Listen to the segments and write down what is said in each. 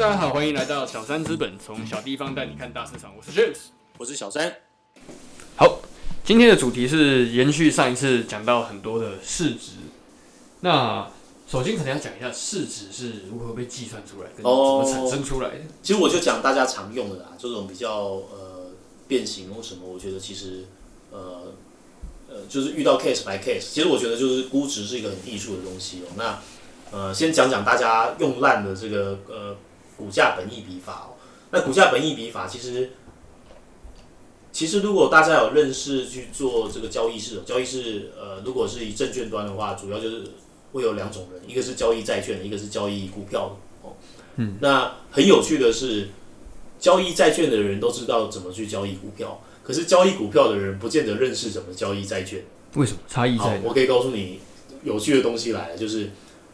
大家好，欢迎来到小三资本，从小地方带你看大市场。我是 James，我是小三。好，今天的主题是延续上一次讲到很多的市值。那首先可能要讲一下市值是如何被计算出来，跟怎么产生出来的。Oh, 其实我就讲大家常用的啦，这种比较呃变形或什么，我觉得其实呃呃就是遇到 case by case。其实我觉得就是估值是一个很艺术的东西哦。那呃，先讲讲大家用烂的这个呃股价本益比法哦。那股价本益比法其实，其实如果大家有认识去做这个交易市，交易市呃，如果是以证券端的话，主要就是会有两种人，一个是交易债券，一个是交易股票的哦。嗯。那很有趣的是，交易债券的人都知道怎么去交易股票，可是交易股票的人不见得认识怎么交易债券。为什么？差异在？我可以告诉你，有趣的东西来了，就是。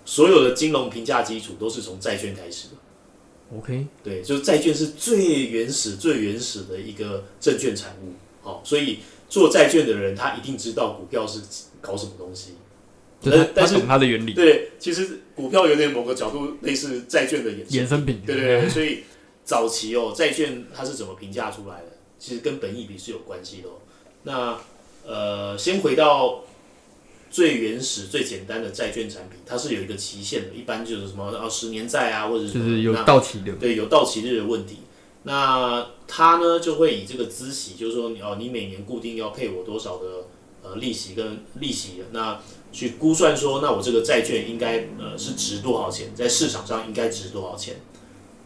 所有的金融评价基础都是从债券开始的。OK，对，就是债券是最原始、最原始的一个证券产物。好，所以做债券的人他一定知道股票是搞什么东西。但但是它的原理，对，其实股票有点某个角度类似债券的衍衍生品。对对对，所以早期哦，债券它是怎么评价出来的？其实跟本益比是有关系的哦。那呃，先回到。最原始、最简单的债券产品，它是有一个期限的，一般就是什么啊，十年债啊，或者是就是有到期的，对，有到期日的问题。那它呢就会以这个孳息，就是说你哦，你每年固定要配我多少的呃利息跟利息，那去估算说，那我这个债券应该呃是值多少钱，在市场上应该值多少钱。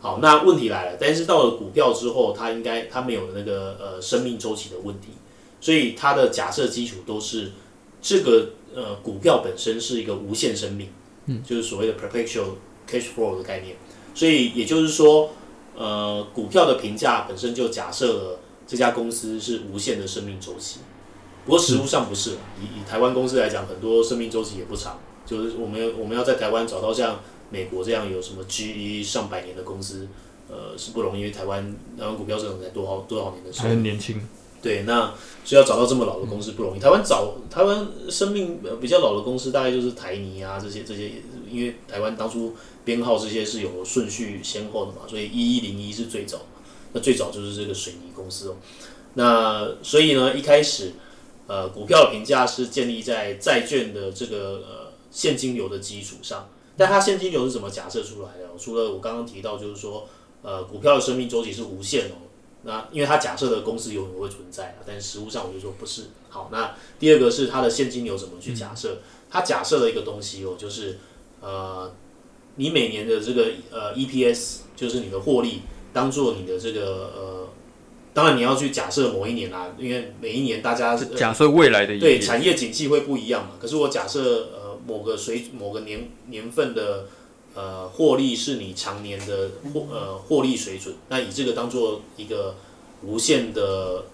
好，那问题来了，但是到了股票之后，它应该它没有那个呃生命周期的问题，所以它的假设基础都是这个。呃，股票本身是一个无限生命，嗯，就是所谓的 perpetual cash flow 的概念。所以也就是说，呃，股票的评价本身就假设了这家公司是无限的生命周期。不过实物上不是，以以台湾公司来讲，很多生命周期也不长。就是我们我们要在台湾找到像美国这样有什么 GE 上百年的公司，呃，是不容易，因为台湾台湾股票市场才多少多少年的时候，还很年轻。对，那所以要找到这么老的公司不容易。台湾找台湾生命比较老的公司，大概就是台泥啊这些这些，因为台湾当初编号这些是有顺序先后的嘛，所以一一零一是最早。那最早就是这个水泥公司哦。那所以呢，一开始呃股票的评价是建立在债券的这个呃现金流的基础上，但它现金流是怎么假设出来的？除了我刚刚提到，就是说呃股票的生命周期是无限哦。那因为他假设的公司永远会存在啊，但是实物上我就说不是。好，那第二个是它的现金流怎么去假设？它假设了一个东西哦，就是呃，你每年的这个呃 EPS，就是你的获利，当做你的这个呃，当然你要去假设某一年啦，因为每一年大家是假设未来的一对产业景气会不一样嘛。可是我假设呃某个水某个年年份的。呃，获利是你常年的获呃获利水准，那以这个当做一个无限的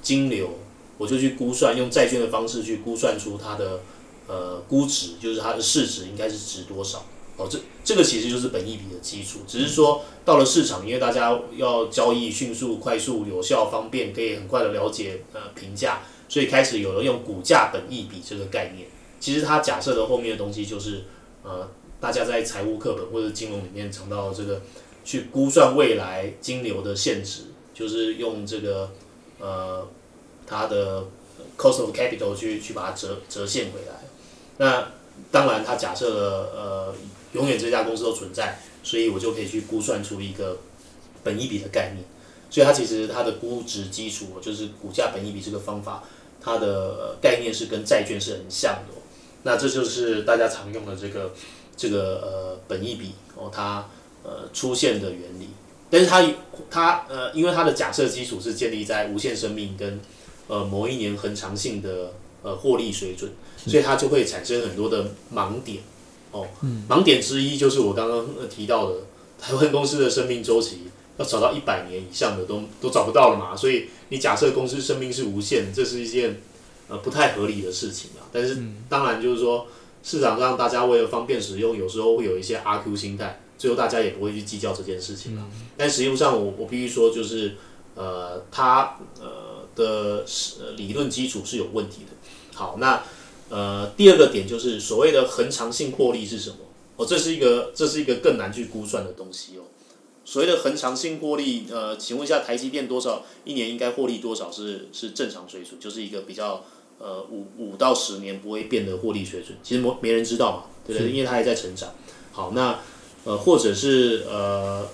金流，我就去估算，用债券的方式去估算出它的呃估值，就是它的市值应该是值多少。哦，这这个其实就是本益比的基础，只是说到了市场，因为大家要交易迅速、快速、有效、方便，可以很快的了解呃评价，所以开始有了用股价本益比这个概念。其实它假设的后面的东西就是呃。大家在财务课本或者金融里面讲到这个，去估算未来金流的现值，就是用这个呃它的 cost of capital 去去把它折折现回来。那当然，它假设了呃永远这家公司都存在，所以我就可以去估算出一个本一比的概念。所以它其实它的估值基础就是股价本一比这个方法，它的概念是跟债券是很像的。那这就是大家常用的这个。这个呃本意比哦，它呃出现的原理，但是它它呃，因为它的假设基础是建立在无限生命跟呃某一年恒长性的呃获利水准，所以它就会产生很多的盲点哦。盲点之一就是我刚刚提到的，台湾公司的生命周期要找到一百年以上的都都找不到了嘛，所以你假设公司生命是无限，这是一件呃不太合理的事情啊。但是当然就是说。市场上大家为了方便使用，有时候会有一些阿 Q 心态，最后大家也不会去计较这件事情了。但实际上我，我我必须说，就是呃，它呃的理论基础是有问题的。好，那呃第二个点就是所谓的恒长性获利是什么？哦，这是一个这是一个更难去估算的东西哦。所谓的恒常性获利，呃，请问一下台积电多少一年应该获利多少是是正常水准，就是一个比较呃五五到十年不会变的获利水准，其实没没人知道嘛，对不对？因为它还在成长。好，那呃或者是呃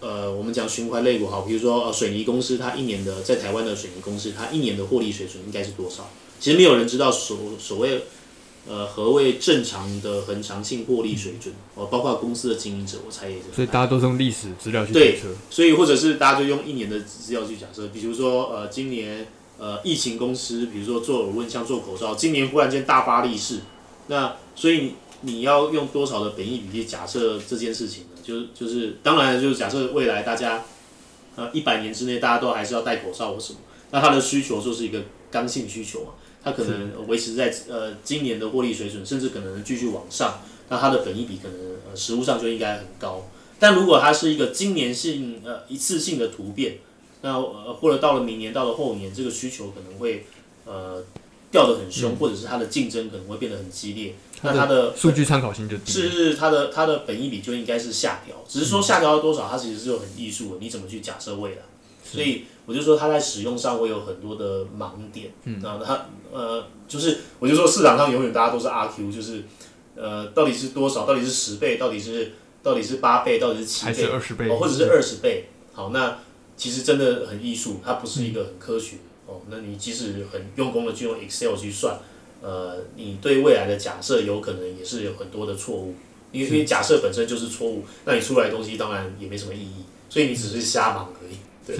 呃我们讲循环类股，好，比如说呃水泥公司，它一年的在台湾的水泥公司，它一年的获利水准应该是多少？其实没有人知道所所谓。呃，何谓正常的恒常性获利水准？哦，包括公司的经营者，我猜也是。所以大家都是用历史资料去假设。对，所以或者是大家就用一年的资料去假设，比如说呃，今年呃疫情公司，比如说做耳温枪、做口罩，今年忽然间大发利市，那所以你要用多少的本益比去假设这件事情呢？就是就是，当然就是假设未来大家呃一百年之内大家都还是要戴口罩或什么，那它的需求就是一个刚性需求嘛。它可能维持在呃今年的获利水准，甚至可能继续往上，那它的本益比可能呃实物上就应该很高。但如果它是一个今年性呃一次性的突变，那呃或者到了明年到了后年，这个需求可能会呃掉得很凶，嗯、或者是它的竞争可能会变得很激烈，那它的数据参考性就低，是是它的它的本益比就应该是下调，只是说下调到多少，它其实是有很艺术的，你怎么去假设未来？所以我就说它在使用上会有很多的盲点，嗯，那它呃就是我就说市场上永远大家都是阿 Q，就是呃到底是多少，到底是十倍，到底是到底是八倍，到底是七倍，还是二十倍，哦，或者是二十倍，好，那其实真的很艺术，它不是一个很科学，哦，那你即使很用功的去用 Excel 去算，呃，你对未来的假设有可能也是有很多的错误，因为因为假设本身就是错误，那你出来的东西当然也没什么意义，所以你只是瞎忙而已。对，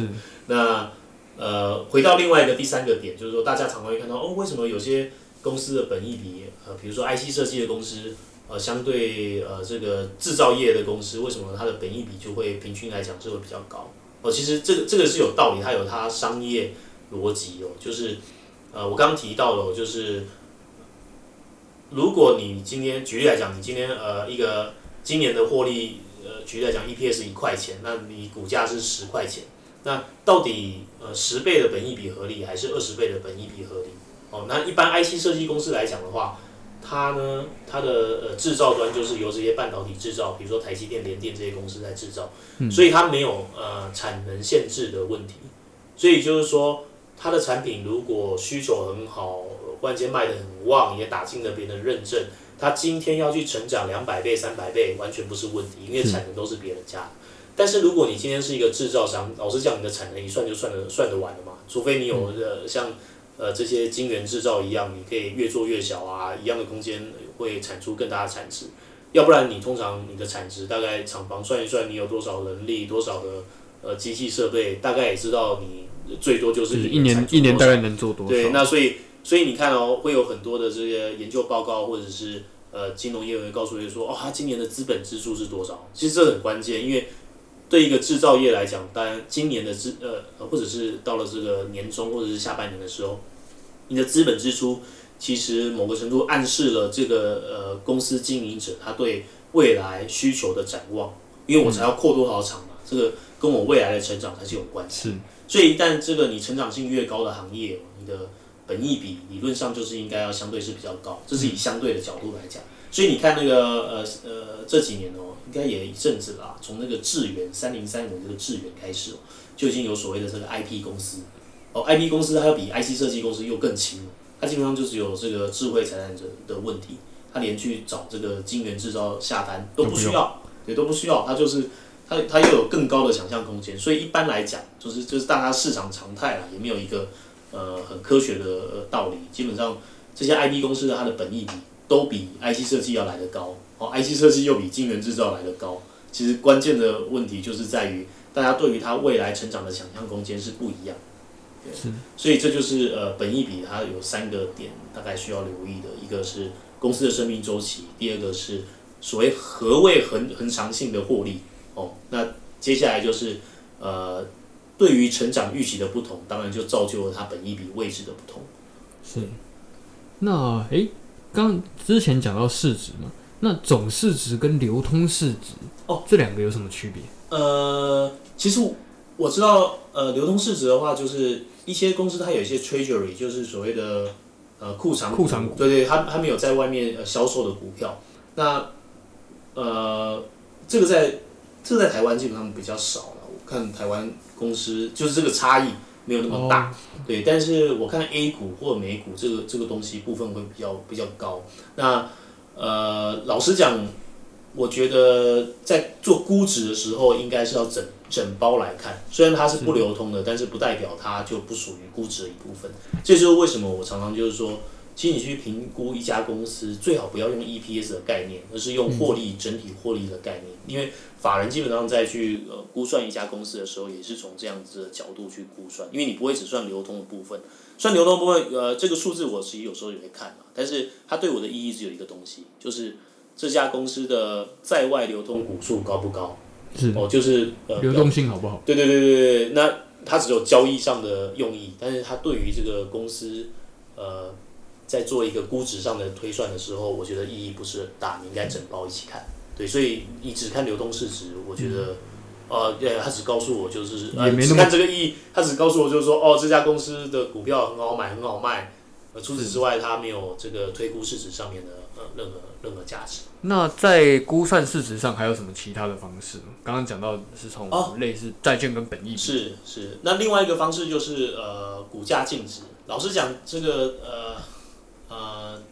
那呃，回到另外一个第三个点，就是说，大家常常会看到，哦，为什么有些公司的本益比，呃，比如说 IC 设计的公司，呃，相对呃这个制造业的公司，为什么它的本益比就会平均来讲就会比较高？哦，其实这个这个是有道理，它有它商业逻辑哦，就是呃，我刚提到了，就是如果你今天举例来讲，你今天呃一个今年的获利，呃，举例来讲，EPS 一块钱，那你股价是十块钱。那到底呃十倍的本益比合理，还是二十倍的本益比合理？哦，那一般 IC 设计公司来讲的话，它呢，它的呃制造端就是由这些半导体制造，比如说台积电、联电这些公司在制造，所以它没有呃产能限制的问题。所以就是说，它的产品如果需求很好，忽然间卖得很旺，也打进了别人的认证，它今天要去成长两百倍、三百倍，完全不是问题，因为产能都是别人家的。但是如果你今天是一个制造商，老实讲，你的产能一算就算得算得完了嘛？除非你有呃像呃这些晶圆制造一样，你可以越做越小啊，一样的空间会产出更大的产值。要不然你通常你的产值大概厂房算一算，你有多少人力，多少的呃机器设备，大概也知道你最多就是一年一年大概能做多少。对，那所以所以你看哦，会有很多的这些研究报告或者是呃金融业会告诉你说，哦，他今年的资本支出是多少？其实这很关键，因为。对一个制造业来讲，当然今年的资呃，或者是到了这个年终或者是下半年的时候，你的资本支出其实某个程度暗示了这个呃公司经营者他对未来需求的展望，因为我才要扩多少厂嘛，这个跟我未来的成长才是有关系。是，所以一旦这个你成长性越高的行业，你的本益比理论上就是应该要相对是比较高，这是以相对的角度来讲。所以你看那个呃呃这几年哦。应该也一阵子啦，从那个智源三零三五这个智源开始哦，就已经有所谓的这个 IP 公司哦，IP 公司它要比 IC 设计公司又更轻，它基本上就只有这个智慧财产者的问题，它连去找这个晶圆制造下单都不需要，也都不需要，它就是它它又有更高的想象空间，所以一般来讲就是就是大家市场常态啦，也没有一个呃很科学的道理，基本上这些 IP 公司的它的本益比都比 IC 设计要来得高。哦，IC 设计又比晶圆制造来得高，其实关键的问题就是在于大家对于它未来成长的想象空间是不一样，所以这就是呃，本益比它有三个点大概需要留意的，一个是公司的生命周期，第二个是所谓何谓恒恒常性的获利，哦，那接下来就是呃，对于成长预期的不同，当然就造就了它本益比位置的不同。是，那诶，刚之前讲到市值嘛。那总市值跟流通市值哦，这两个有什么区别？呃，其实我知道，呃，流通市值的话，就是一些公司它有一些 treasury，就是所谓的呃库藏库藏股，对对，它它没有在外面呃销售的股票。那呃，这个在这在台湾基本上比较少看台湾公司就是这个差异没有那么大，对。但是我看 A 股或美股这个这个东西部分会比较比较高。那呃，老实讲，我觉得在做估值的时候，应该是要整整包来看。虽然它是不流通的，但是不代表它就不属于估值的一部分。这就是为什么我常常就是说。其实你去评估一家公司，最好不要用 EPS 的概念，而是用获利整体获利的概念。因为法人基本上在去呃估算一家公司的时候，也是从这样子的角度去估算。因为你不会只算流通的部分，算流通部分，呃，这个数字我其实有时候也会看嘛。但是它对我的意义只有一个东西，就是这家公司的在外流通股数高不高？是哦，就是呃流动性好不好？对对对对对，那它只有交易上的用意，但是它对于这个公司呃。在做一个估值上的推算的时候，我觉得意义不是很大，你应该整包一起看。对，所以你只看流通市值，我觉得，呃，对，他只告诉我就是，呃，只看这个意义，他只告诉我就是说，哦，这家公司的股票很好买，很好卖。呃，除此之外，它没有这个推估市值上面的呃任何任何价值。那在估算市值上还有什么其他的方式吗？刚刚讲到是从类似债券跟本益比。是是，那另外一个方式就是呃股价净值。老实讲，这个呃。呃，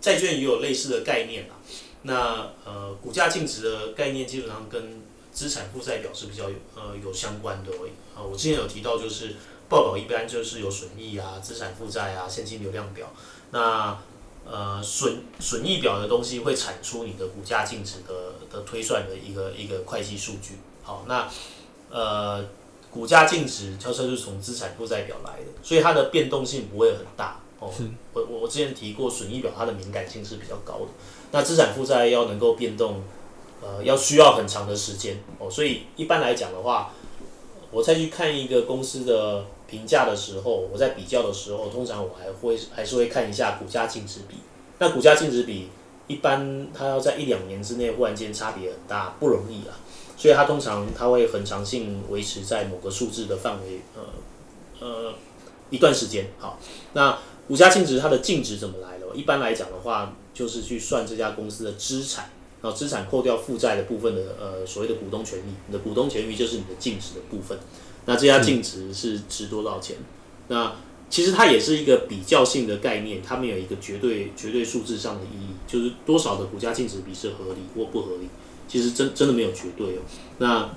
债券也有类似的概念啊。那呃，股价净值的概念基本上跟资产负债表是比较有呃有相关的。呃，我之前有提到，就是报表一般就是有损益啊、资产负债啊、现金流量表。那呃损损益表的东西会产出你的股价净值的的推算的一个一个会计数据。好，那呃股价净值它是从资产负债表来的，所以它的变动性不会很大。哦，我我我之前提过，损益表它的敏感性是比较高的。那资产负债要能够变动，呃，要需要很长的时间哦。所以一般来讲的话，我再去看一个公司的评价的时候，我在比较的时候，通常我还会还是会看一下股价净值比。那股价净值比一般它要在一两年之内忽然间差别很大，不容易啊。所以它通常它会很长性维持在某个数字的范围，呃呃一段时间。好，那。股价净值它的净值怎么来的？一般来讲的话，就是去算这家公司的资产，然后资产扣掉负债的部分的呃所谓的股东权益，你的股东权益就是你的净值的部分。那这家净值是值多少钱？那其实它也是一个比较性的概念，它没有一个绝对绝对数字上的意义，就是多少的股价净值比是合理或不合理，其实真真的没有绝对哦。那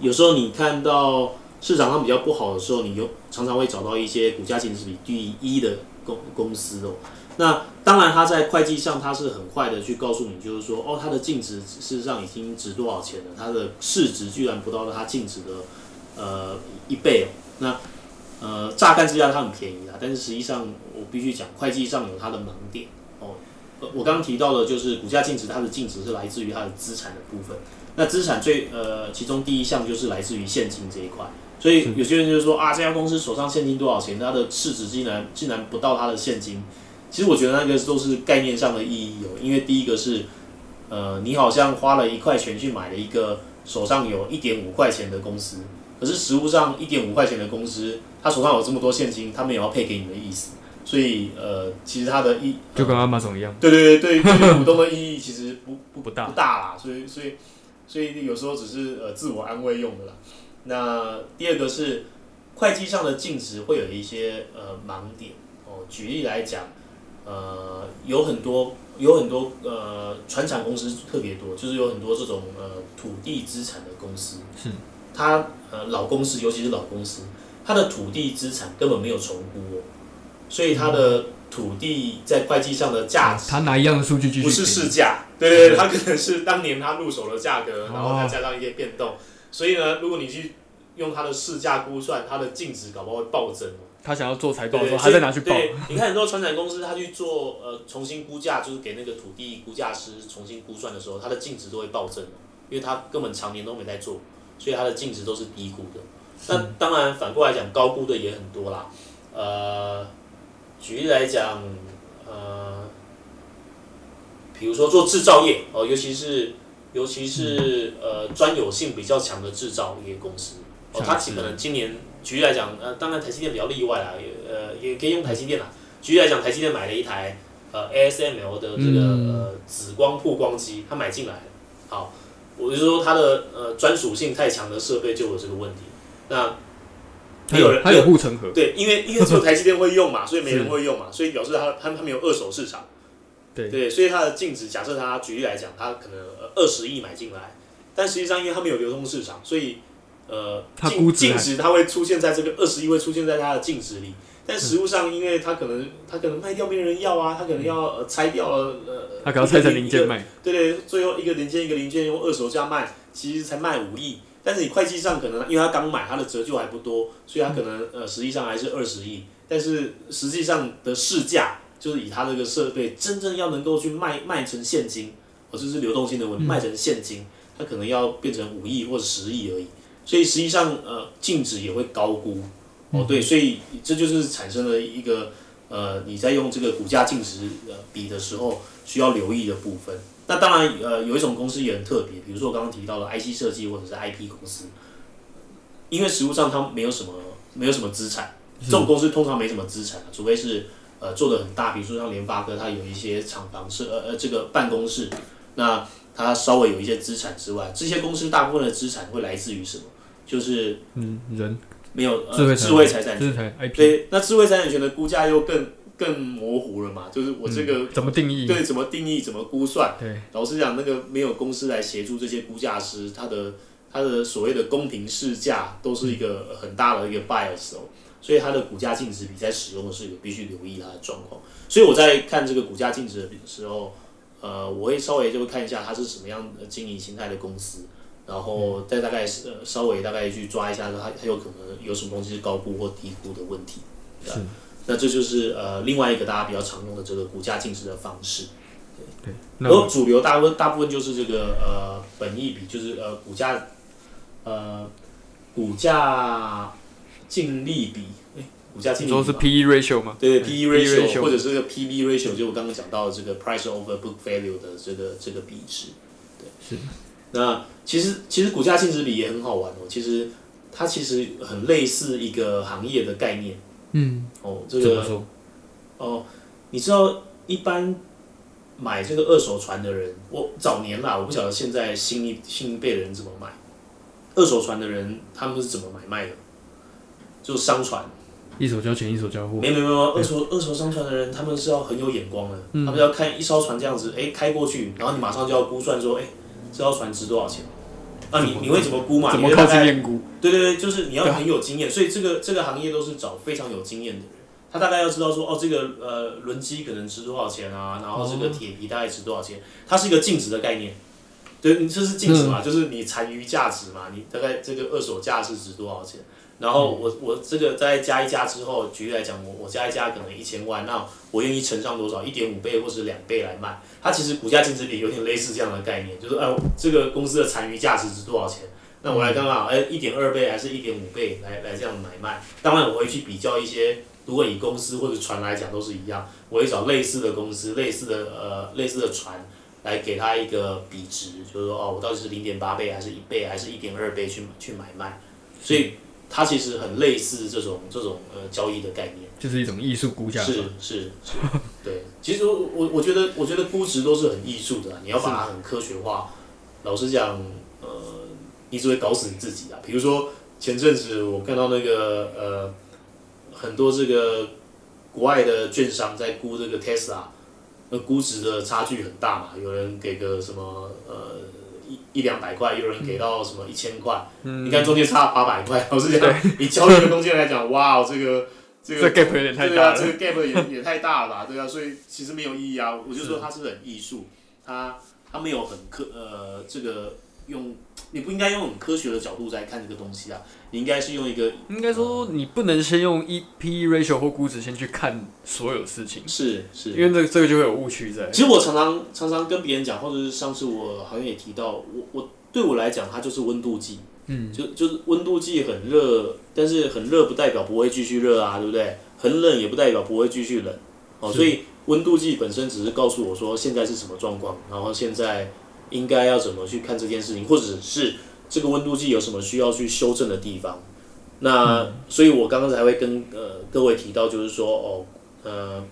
有时候你看到。市场上比较不好的时候，你有常常会找到一些股价净值比低一的公公司哦。那当然，它在会计上它是很快的去告诉你，就是说，哦，它的净值事实上已经值多少钱了，它的市值居然不到它净值的呃一倍哦。那呃，乍看之下它很便宜啊，但是实际上我必须讲，会计上有它的盲点哦。我刚刚提到的就是股价净值，它的净值是来自于它的资产的部分。那资产最呃，其中第一项就是来自于现金这一块。所以有些人就是说啊，这家公司手上现金多少钱？它的市值竟然竟然不到它的现金。其实我觉得那个都是概念上的意义哦。因为第一个是，呃，你好像花了一块钱去买了一个手上有一点五块钱的公司，可是实物上一点五块钱的公司，他手上有这么多现金，他没有要配给你的意思。所以呃，其实它的意就跟 Amazon 一样。对对对对，对股东的意义其实不不 不大不大啦。所以所以所以有时候只是呃自我安慰用的啦。那第二个是会计上的净值会有一些呃盲点哦。举例来讲，呃，有很多有很多呃传产公司特别多，就是有很多这种呃土地资产的公司。是。它呃老公司，尤其是老公司，它的土地资产根本没有重估哦，所以它的土地在会计上的价值，他拿一样的数据继续不是市价，对对对，它可能是当年他入手的价格，然后再加上一些变动。所以呢，如果你去用它的市价估算，它的净值搞不好会暴增。他想要做财报的时候，还在拿去报。对，你看很多传产公司，他去做呃重新估价，就是给那个土地估价师重新估算的时候，它的净值都会暴增，因为它根本常年都没在做，所以它的净值都是低估的。那当然反过来讲，高估的也很多啦。呃，举例来讲，呃，比如说做制造业哦，尤其是。尤其是呃专有性比较强的制造业公司，哦，它可能今年举例来讲，呃，当然台积电比较例外啦，也呃也可以用台积电啦。举例来讲，台积电买了一台呃 ASML 的这个呃紫光曝光机，它买进来了，好，我就说它的呃专属性太强的设备就有这个问题。那它有它有护城河，对，因为因为只有 台积电会用嘛，所以没人会用嘛，所以表示它它它没有二手市场。对对，所以它的净值，假设它举例来讲，它可能二十亿买进来，但实际上因为它没有流通市场，所以呃净净值它会出现在这个二十亿会出现在它的净值里。但实物上，因为它可能它可能卖掉没人要啊，它可能要呃拆掉了呃，它可能拆成零件卖。对对，最后一个零件一个零件用二手价卖，其实才卖五亿。但是你会计上可能因为它刚买，它的折旧还不多，所以它可能呃实际上还是二十亿。但是实际上的市价就是以它这个设备真正要能够去卖卖成现金，哦，这是流动性的问题，卖成现金，它可能要变成五亿或者十亿而已。所以实际上呃净值也会高估。哦，对，所以这就是产生了一个呃，你在用这个股价净值呃比的时候需要留意的部分。那当然呃，有一种公司也很特别，比如说我刚刚提到的 IC 设计或者是 IP 公司，因为实物上它没有什么没有什么资产，这种公司通常没什么资产，除非是呃做的很大，比如说像联发科，它有一些厂房是呃呃这个办公室，那它稍微有一些资产之外，这些公司大部分的资产会来自于什么？就是嗯人。没有呃，智慧财产权对，那智慧财产权的估价又更更模糊了嘛？就是我这个、嗯、怎么定义？对，怎么定义？怎么估算？对，老实讲，那个没有公司来协助这些估价师，他的他的所谓的公平市价都是一个很大的一个 bias 哦，所以它的股价净值比在使用的时候必须留意它的状况。所以我在看这个股价净值的时候，呃，我会稍微就会看一下它是什么样的经营形态的公司。然后再大概是呃稍微大概去抓一下，它它有可能有什么东西是高估或低估的问题，是。那这就是呃另外一个大家比较常用的这个股价净值的方式。对。然后主流大部分大部分就是这个呃本益比，就是呃股价呃股价净利比，哎，股价净利比。说是 P E ratio 吗？对，P E ratio 或者是这个 P B ratio，就我刚刚讲到的这个 price over book value 的这个这个比值。对。是。那其实其实股价净值比也很好玩哦，其实它其实很类似一个行业的概念。嗯。哦，这个。哦，你知道一般买这个二手船的人，我早年啦，我不晓得现在新一新一辈的人怎么买。二手船的人他们是怎么买卖的？就商船。一手交钱一手交货。没没没有，二手二手商船的人他们是要很有眼光的，嗯、他们要看一艘船这样子，哎，开过去，然后你马上就要估算说，哎。这艘船值多少钱？啊你，你你会怎么估嘛？怎么靠经验估？对对对，就是你要很有经验，所以这个这个行业都是找非常有经验的人。他大概要知道说，哦，这个呃轮机可能值多少钱啊？然后这个铁皮大概值多少钱？它是一个净值的概念。对，你这是净值嘛？就是你残余价值嘛？你大概这个二手价是值多少钱？然后我我这个再加一加之后，举例来讲，我我加一加可能一千万，那我愿意乘上多少？一点五倍或是两倍来卖。它其实股价净值比有点类似这样的概念，就是哎，这个公司的残余价值是多少钱？那我来看看，哎，一点二倍还是一点五倍来来这样买卖？当然我会去比较一些，如果以公司或者船来讲都是一样，我会找类似的公司、类似的呃类似的船来给它一个比值，就是说哦，我到底是零点八倍还是一倍还是一点二倍去去买卖？所以。它其实很类似这种这种呃交易的概念，就是一种艺术估价。是是是，对。其实我我觉得我觉得估值都是很艺术的，你要把它很科学化。老实讲，呃，你只会搞死你自己啊。比如说前阵子我看到那个呃很多这个国外的券商在估这个 Tesla，那估值的差距很大嘛，有人给个什么呃。一两百块，有人给到什么一千块，嗯、你看中间差八百块，我是讲以交易的空间来讲，哇，这个这个 gap 有点太大了，这个 gap 也也太大了吧，对啊，所以其实没有意义啊。我就说它是很艺术，它它没有很刻呃这个用。你不应该用很科学的角度在看这个东西啊，你应该是用一个，应该说你不能先用 E P E ratio 或估值先去看所有事情，是是，因为这个这个就会有误区在。其实我常常常常跟别人讲，或者是上次我好像也提到，我我对我来讲，它就是温度计，嗯，就就是温度计很热，但是很热不代表不会继续热啊，对不对？很冷也不代表不会继续冷，哦，所以温度计本身只是告诉我说现在是什么状况，然后现在。应该要怎么去看这件事情，或者是这个温度计有什么需要去修正的地方？那、嗯、所以，我刚刚才会跟呃各位提到，就是说哦，呃，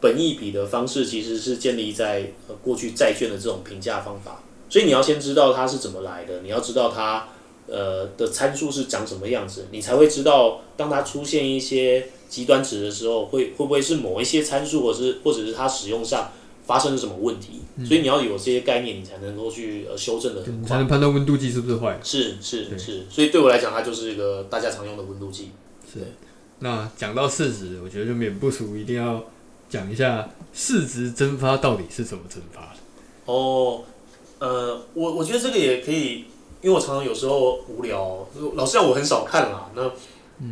本益比的方式其实是建立在呃过去债券的这种评价方法所以你要先知道它是怎么来的，你要知道它呃的参数是长什么样子，你才会知道当它出现一些极端值的时候，会会不会是某一些参数，或者是或者是它使用上发生了什么问题。嗯、所以你要有这些概念，你才能够去呃修正的，你才能判断温度计是不是坏。是是是，所以对我来讲，它就是一个大家常用的温度计。是。那讲到市值，我觉得就免不俗一定要讲一下市值蒸发到底是怎么蒸发的。哦，呃，我我觉得这个也可以，因为我常常有时候无聊，老实讲我很少看啦。那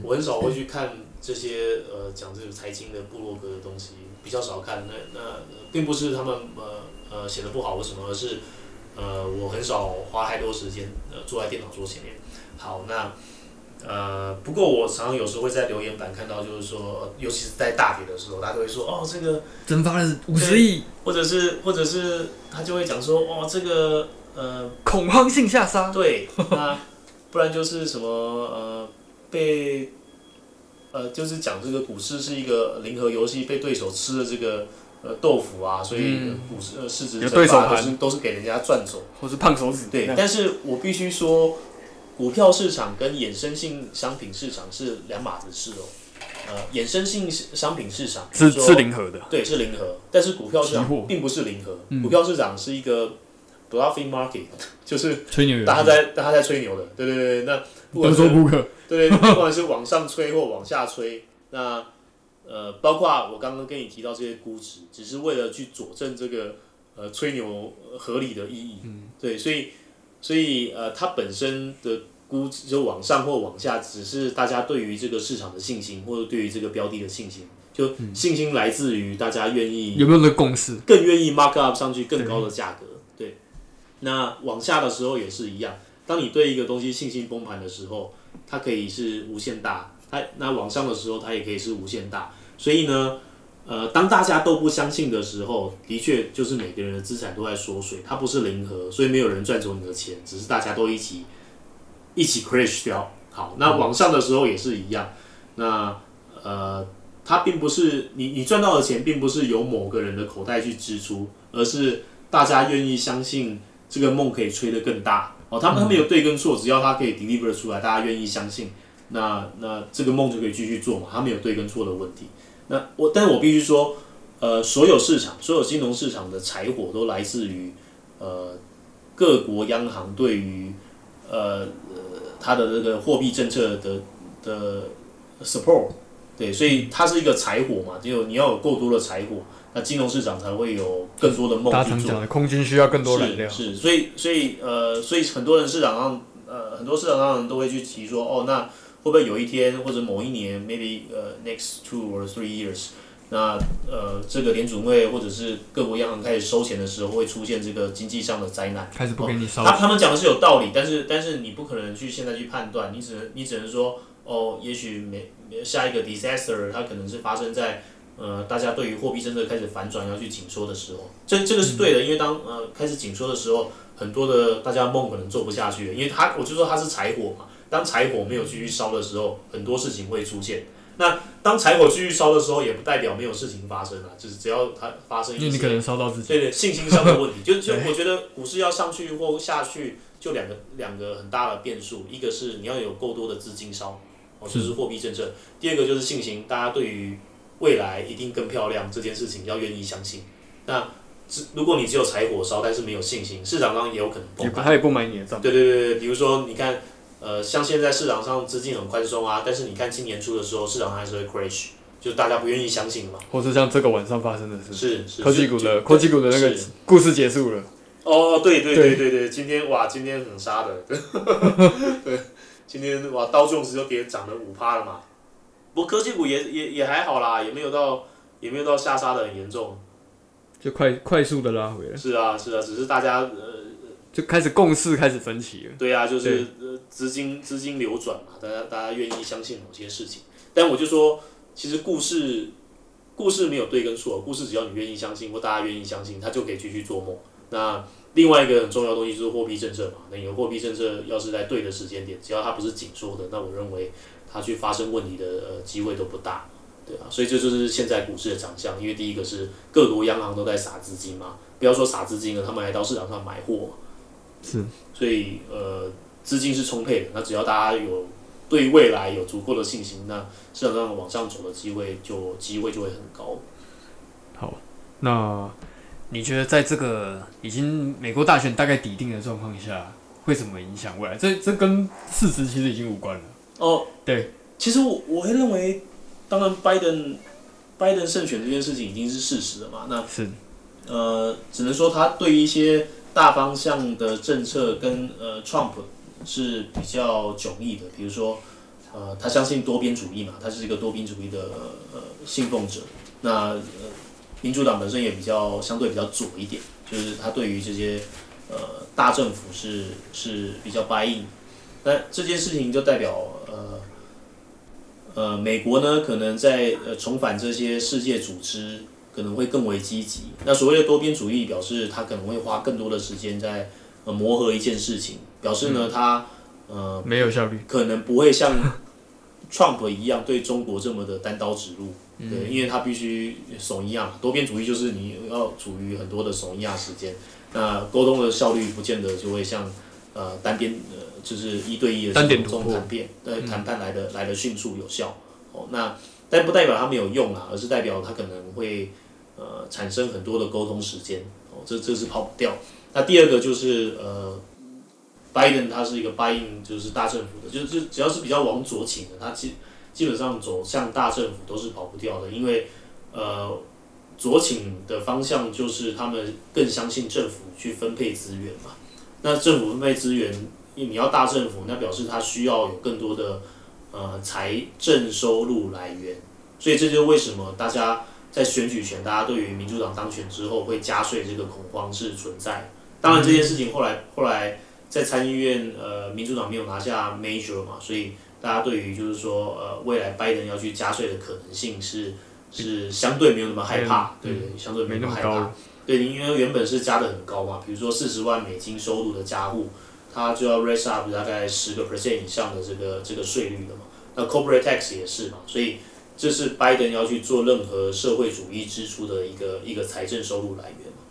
我很少会去看这些呃讲这个财经的部落格的东西，比较少看。那那并不是他们呃呃写的不好或什么，而是呃我很少花太多时间呃坐在电脑桌前面。好，那。呃，不过我常常有时候会在留言板看到，就是说，尤其是在大跌的时候，大家都会说，哦，这个蒸发了五十亿，或者是，或者是他就会讲说，哦，这个呃，恐慌性下杀，对，那不然就是什么呃，被呃，就是讲这个股市是一个零和游戏，被对手吃了这个呃豆腐啊，所以股市呃市值蒸发都是都是给人家赚走，或是胖手指，对，但是我必须说。股票市场跟衍生性商品市场是两码子事哦，呃，衍生性商品市场是是零和的，对，是零和，但是股票市场并不是零和，嗯、股票市场是一个 bluffing market，就是吹牛，大家在大家在吹牛的，对对对，那不管是对，不管是往上吹或往下吹，那呃，包括我刚刚跟你提到这些估值，只是为了去佐证这个呃吹牛合理的意义，嗯，对，所以。所以，呃，它本身的估值就往上或往下，只是大家对于这个市场的信心，或者对于这个标的的信心，就信心来自于大家愿意有没有那个共识，更愿意 mark up 上去更高的价格。对，那往下的时候也是一样，当你对一个东西信心崩盘的时候，它可以是无限大；它那往上的时候，它也可以是无限大。所以呢。呃，当大家都不相信的时候，的确就是每个人的资产都在缩水，它不是零和，所以没有人赚走你的钱，只是大家都一起一起 crash 掉。好，那往上的时候也是一样。那呃，它并不是你你赚到的钱，并不是由某个人的口袋去支出，而是大家愿意相信这个梦可以吹得更大。哦，他们他没有对跟错，只要他可以 deliver 出来，大家愿意相信，那那这个梦就可以继续做嘛，他没有对跟错的问题。那我，但是我必须说，呃，所有市场，所有金融市场的柴火都来自于，呃，各国央行对于，呃，它的这个货币政策的的 support，对，所以它是一个柴火嘛，就你要有够多的柴火，那金融市场才会有更多的梦去做。大家常讲的空军需要更多燃料。是，是，所以，所以，呃，所以很多人市场上，呃，很多市场上人都会去提说，哦，那。会不会有一天或者某一年，maybe 呃、uh, next two or three years，那呃这个联储会或者是各国央行开始收钱的时候，会出现这个经济上的灾难？开始不给你收。他他们讲的是有道理，但是但是你不可能去现在去判断，你只能你只能说哦，也许没下一个 disaster 它可能是发生在呃大家对于货币政策开始反转要去紧缩的时候，这这个是对的，因为当呃开始紧缩的时候，很多的大家梦可能做不下去了，因为它我就说它是柴火嘛。当柴火没有继续烧的时候，很多事情会出现。那当柴火继续烧的时候，也不代表没有事情发生啊。就是只要它发生一些，你可能烧到自己。对对，信心上的问题，就 就我觉得股市要上去或下去，就两个两个很大的变数。一个是你要有够多的资金烧，哦，就是货币政策。第二个就是信心，大家对于未来一定更漂亮这件事情要愿意相信。那如果你只有柴火烧，但是没有信心，市场上也有可能崩盘。他也不买你的账。对对对对，比如说你看。呃，像现在市场上资金很宽松啊，但是你看今年初的时候，市场上还是会 crash，就是大家不愿意相信嘛。或是像这个晚上发生的事，是，是科技股的科技股的那个故事结束了。哦，对对对对对，今天哇，今天很杀的，对，今天哇，刀琼斯就跌涨了五趴了嘛。不过科技股也也也还好啦，也没有到也没有到下杀的很严重，就快快速的拉回来。是啊是啊，只是大家呃。就开始共识，开始分歧了。对啊，就是资金资金流转嘛，大家大家愿意相信某些事情。但我就说，其实故事故事没有对跟错，故事只要你愿意相信或大家愿意相信，他就可以继续做梦。那另外一个很重要的东西就是货币政策嘛。那你的货币政策要是在对的时间点，只要它不是紧缩的，那我认为它去发生问题的呃机会都不大。对啊，所以这就是现在股市的长相。因为第一个是各国央行都在撒资金嘛，不要说撒资金了，他们还到市场上买货。是，所以呃资金是充沛的，那只要大家有对未来有足够的信心，那市场上往上走的机会就机会就会很高。好，那你觉得在这个已经美国大选大概底定的状况下，会怎么影响未来？这这跟市值其实已经无关了。哦，对，其实我我会认为，当然拜登拜登胜选这件事情已经是事实了嘛。那是，呃，只能说他对于一些大方向的政策跟呃 Trump 是比较迥异的。比如说，呃，他相信多边主义嘛，他是一个多边主义的呃信奉者。那呃，民主党本身也比较相对比较左一点，就是他对于这些呃大政府是是比较 buy in。那这件事情就代表，呃，呃，美国呢可能在呃重返这些世界组织可能会更为积极。那所谓的多边主义，表示他可能会花更多的时间在呃磨合一件事情，表示呢他呃没有效率，可能不会像 Trump 一样对中国这么的单刀直入，对，因为他必须怂一样，多边主义就是你要处于很多的怂一样时间，那沟通的效率不见得就会像呃单边呃。就是一对一的这种谈判，对谈判来的、嗯、来的迅速有效哦。那但不代表它没有用啊，而是代表它可能会呃产生很多的沟通时间哦。这这是跑不掉。那第二个就是呃，拜登他是一个 buy in 就是大政府的，就就只要是比较往左倾的，他基基本上走向大政府都是跑不掉的，因为呃左倾的方向就是他们更相信政府去分配资源嘛。那政府分配资源。你要大政府，那表示它需要有更多的呃财政收入来源，所以这就是为什么大家在选举前，大家对于民主党当选之后会加税这个恐慌是存在。当然这件事情后来后来在参议院呃民主党没有拿下 major 嘛，所以大家对于就是说呃未来拜登要去加税的可能性是是相对没有那么害怕，对对，相对没那么害怕。对，因为原本是加的很高嘛，比如说四十万美金收入的家户。它就要 raise up 大概十个 percent 以上的这个这个税率了嘛，那 corporate tax 也是嘛，所以这是拜登要去做任何社会主义支出的一个一个财政收入来源嘛。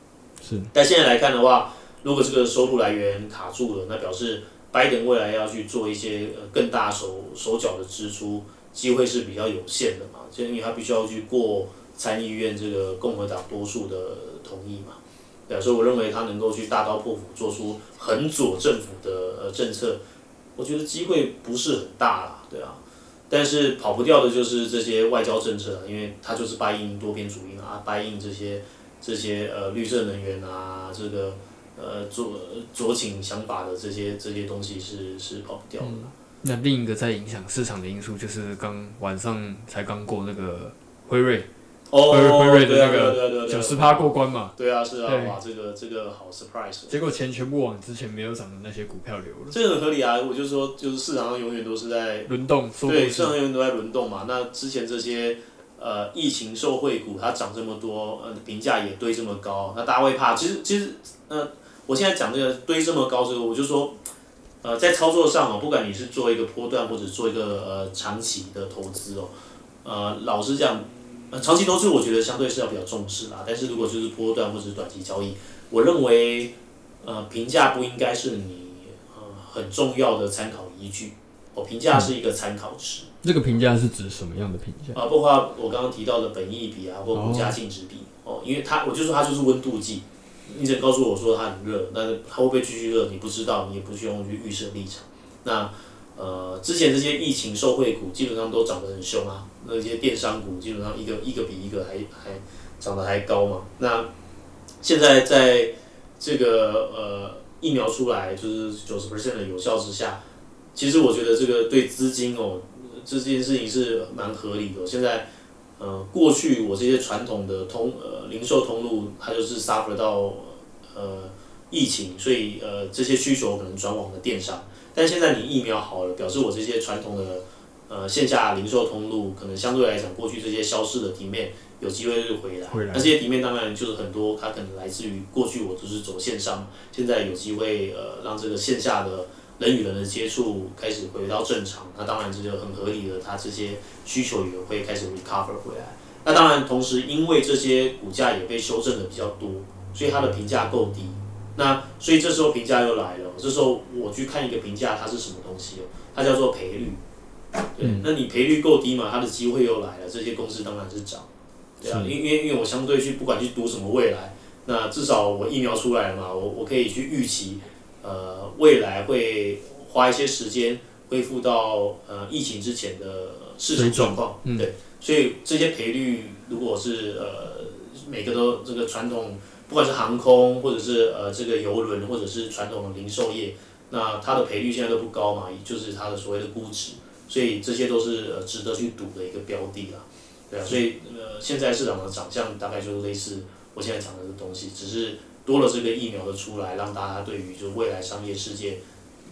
是。但现在来看的话，如果这个收入来源卡住了，那表示拜登未来要去做一些呃更大手手脚的支出，机会是比较有限的嘛，就因为他必须要去过参议院这个共和党多数的同意嘛。对，所以我认为他能够去大刀阔斧做出很左政府的呃政策，我觉得机会不是很大啦，对啊。但是跑不掉的就是这些外交政策，因为他就是 buy in 多边主义啊，buy in 这些这些呃绿色能源啊，这个呃左左倾想法的这些这些东西是是跑不掉的。那另一个在影响市场的因素就是刚晚上才刚过那个辉瑞。哦，辉瑞的那个九十趴过关嘛？对啊，是啊，哇，这个这个好 surprise。结果钱全部往之前没有涨的那些股票流了。这个很合理啊，我就说，就是市场上永远都是在轮动，对，市场永远都在轮动嘛。那之前这些呃疫情受惠股，它涨这么多，呃，评价也堆这么高，那大家会怕。其实其实，呃，我现在讲这个堆这么高这个，我就说，呃，在操作上哦，不管你是做一个波段或者做一个呃长期的投资哦，呃，老实讲。呃，长期投资我觉得相对是要比较重视啦，但是如果就是波段或者是短期交易，我认为，呃，评价不应该是你呃很重要的参考依据，我，评价是一个参考值。嗯。这个评价是指什么样的评价？啊，包括我刚刚提到的本益比啊，或股价净值比，哦，因为它，我就说它就是温度计，你只能告诉我说它很热，但是它会不会继续热，你不知道，你也不需要去预设立场。那呃，之前这些疫情受惠股基本上都涨得很凶啊。那些电商股基本上一个一个比一个还还涨得还高嘛。那现在在这个呃疫苗出来就是九十 percent 的有效之下，其实我觉得这个对资金哦这件事情是蛮合理的。现在呃过去我这些传统的通呃零售通路它就是 suffer 到呃疫情，所以呃这些需求可能转往了电商。但现在你疫苗好了，表示我这些传统的。呃，线下零售通路可能相对来讲，过去这些消失的底面有机会会回来。回来。那这些底面当然就是很多，它可能来自于过去我都是走线上，现在有机会呃让这个线下的人与人的接触开始回到正常。那当然这就很合理的，它这些需求也会开始 recover 回来。那当然同时因为这些股价也被修正的比较多，所以它的评价够低。那所以这时候评价又来了，这时候我去看一个评价，它是什么东西哦？它叫做赔率。对，嗯、那你赔率够低嘛？它的机会又来了，这些公司当然是涨。对啊，因因为因为我相对去不管去赌什么未来，那至少我疫苗出来了嘛，我我可以去预期，呃，未来会花一些时间恢复到呃疫情之前的市场状况。嗯、对，所以这些赔率如果是呃每个都这个传统，不管是航空或者是呃这个游轮或者是传统的零售业，那它的赔率现在都不高嘛，也就是它的所谓的估值。所以这些都是呃值得去赌的一个标的啦，对啊，所以呃现在市场的长相大概就是类似我现在讲的这东西，只是多了这个疫苗的出来，让大家对于就未来商业世界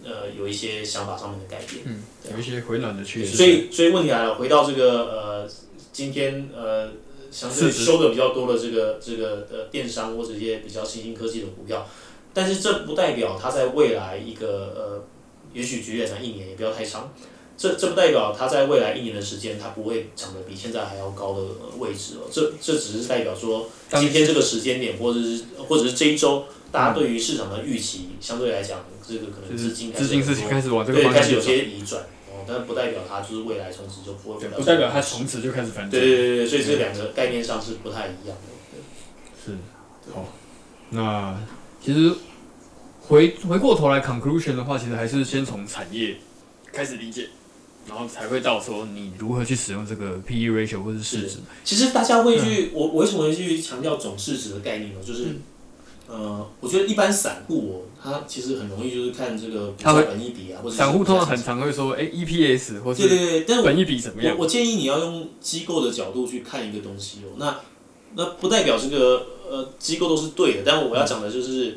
呃有一些想法上面的改变，嗯，有一些回暖的趋势。所以所以问题来了，回到这个呃今天呃相对修的比较多的这个这个呃电商或者一些比较新兴科技的股票，但是这不代表它在未来一个呃也许举例来讲一年也不要太长。这这不代表它在未来一年的时间，它不会涨得比现在还要高的位置哦。这这只是代表说，今天这个时间点，或者是或者是这一周，大家对于市场的预期，相对来讲，这个可能资金开始资金是开始往这个方向对，开始有些移转哦。但不代表它就是未来从此就不会。不代表它从此就开始反转。对对对对，所以这两个概念上是不太一样的。是，好，那其实回回过头来 conclusion 的话，其实还是先从产业开始理解。然后才会到说你如何去使用这个 P E ratio 或者市值。其实大家会去，嗯、我我为什么会去强调总市值的概念呢？就是，嗯、呃，我觉得一般散户哦，他其实很容易就是看这个股价本一比啊，或者散户通常很常会说，哎，E P S 或者对对对，但本一比怎么样？我我建议你要用机构的角度去看一个东西哦。那那不代表这个呃机构都是对的，但我要讲的就是，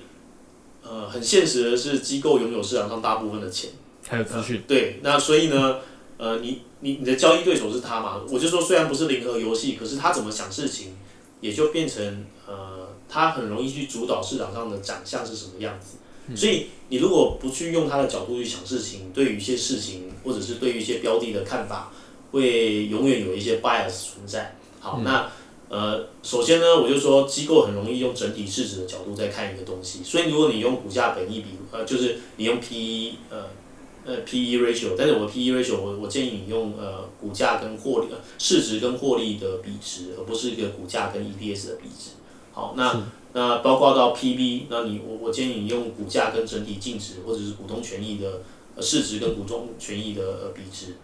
呃，很现实的是，机构拥有市场上大部分的钱，还有资讯、呃。对，那所以呢？呃，你你你的交易对手是他嘛？我就说，虽然不是零和游戏，可是他怎么想事情，也就变成呃，他很容易去主导市场上的长相是什么样子。嗯、所以你如果不去用他的角度去想事情，对于一些事情或者是对于一些标的的看法，会永远有一些 bias 存在。好，嗯、那呃，首先呢，我就说机构很容易用整体市值的角度在看一个东西，所以如果你用股价本益比，呃，就是你用 PE 呃。呃，P/E ratio，但是我 P/E ratio，我我建议你用呃股价跟获利呃市值跟获利的比值，而不是一个股价跟 EPS 的比值。好，那那包括到 P/B，那你我我建议你用股价跟整体净值或者是股东权益的呃市值跟股东权益的呃比值，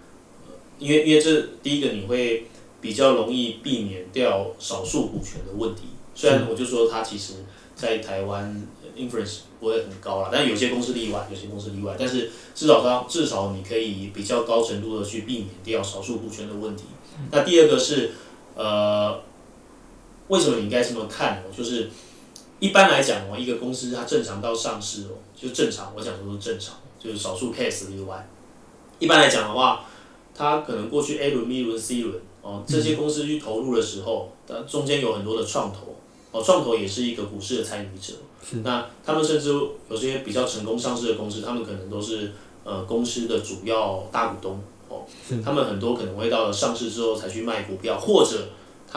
因为因为这第一个你会比较容易避免掉少数股权的问题。虽然我就说它其实在台湾 influence 不会很高啦，但有些公司例外，有些公司例外，但是至少它至少你可以比较高程度的去避免掉少数股权的问题。那第二个是，呃，为什么你应该这么看？就是一般来讲哦，一个公司它正常到上市哦，就正常，我讲的都是正常，就是少数 case 例外。一般来讲的话，它可能过去 A 轮、B 轮、C 轮哦，这些公司去投入的时候，它中间有很多的创投哦，创投也是一个股市的参与者。是那他们甚至有些比较成功上市的公司，他们可能都是呃公司的主要大股东哦。是他们很多可能会到了上市之后才去卖股票，或者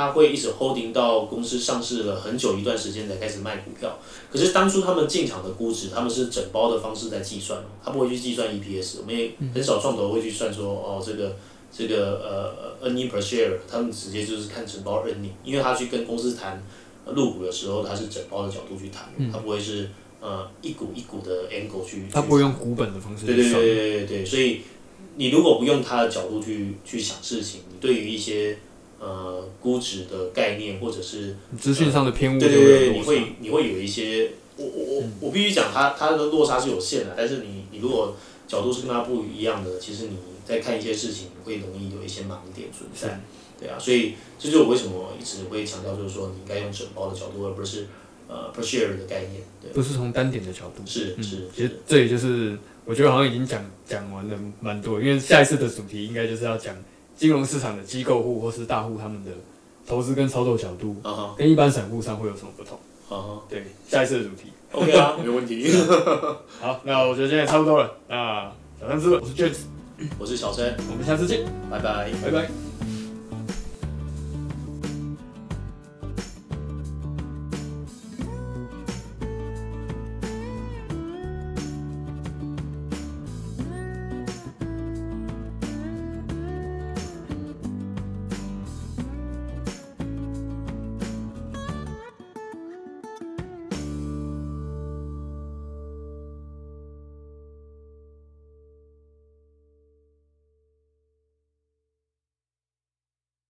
他会一直 holding 到公司上市了很久一段时间才开始卖股票。可是当初他们进场的估值，他们是整包的方式在计算，他不会去计算 EPS。我们也很少创投会去算说哦这个这个呃 earning per share，他们直接就是看整包 earning，因为他去跟公司谈。入股的时候，他是整包的角度去谈，他不会是呃一股一股的 angle 去。他不会用股本的方式。对对对对对对，所以你如果不用他的角度去去想事情，你对于一些呃估值的概念或者是资讯上的偏误，对对对，你会你会有一些，我我我我必须讲，它它的落差是有限的，但是你你如果角度是跟它不一样的，其实你在看一些事情会容易有一些盲点存在。对啊，所以这就是我为什么一直会强调，就是说你应该用整包的角度，而不是呃 per share 的概念。对，不是从单点的角度。是是，嗯、其实这里就是我觉得好像已经讲讲完了蛮多，因为下一次的主题应该就是要讲金融市场的机构户或是大户他们的投资跟操作角度，跟一般散户上会有什么不同？啊、对，下一次的主题。OK 啊，没问题。好，那我觉得今天也差不多了。那小三资本，我是 James，我是小陈，我们下次见，拜拜，拜拜。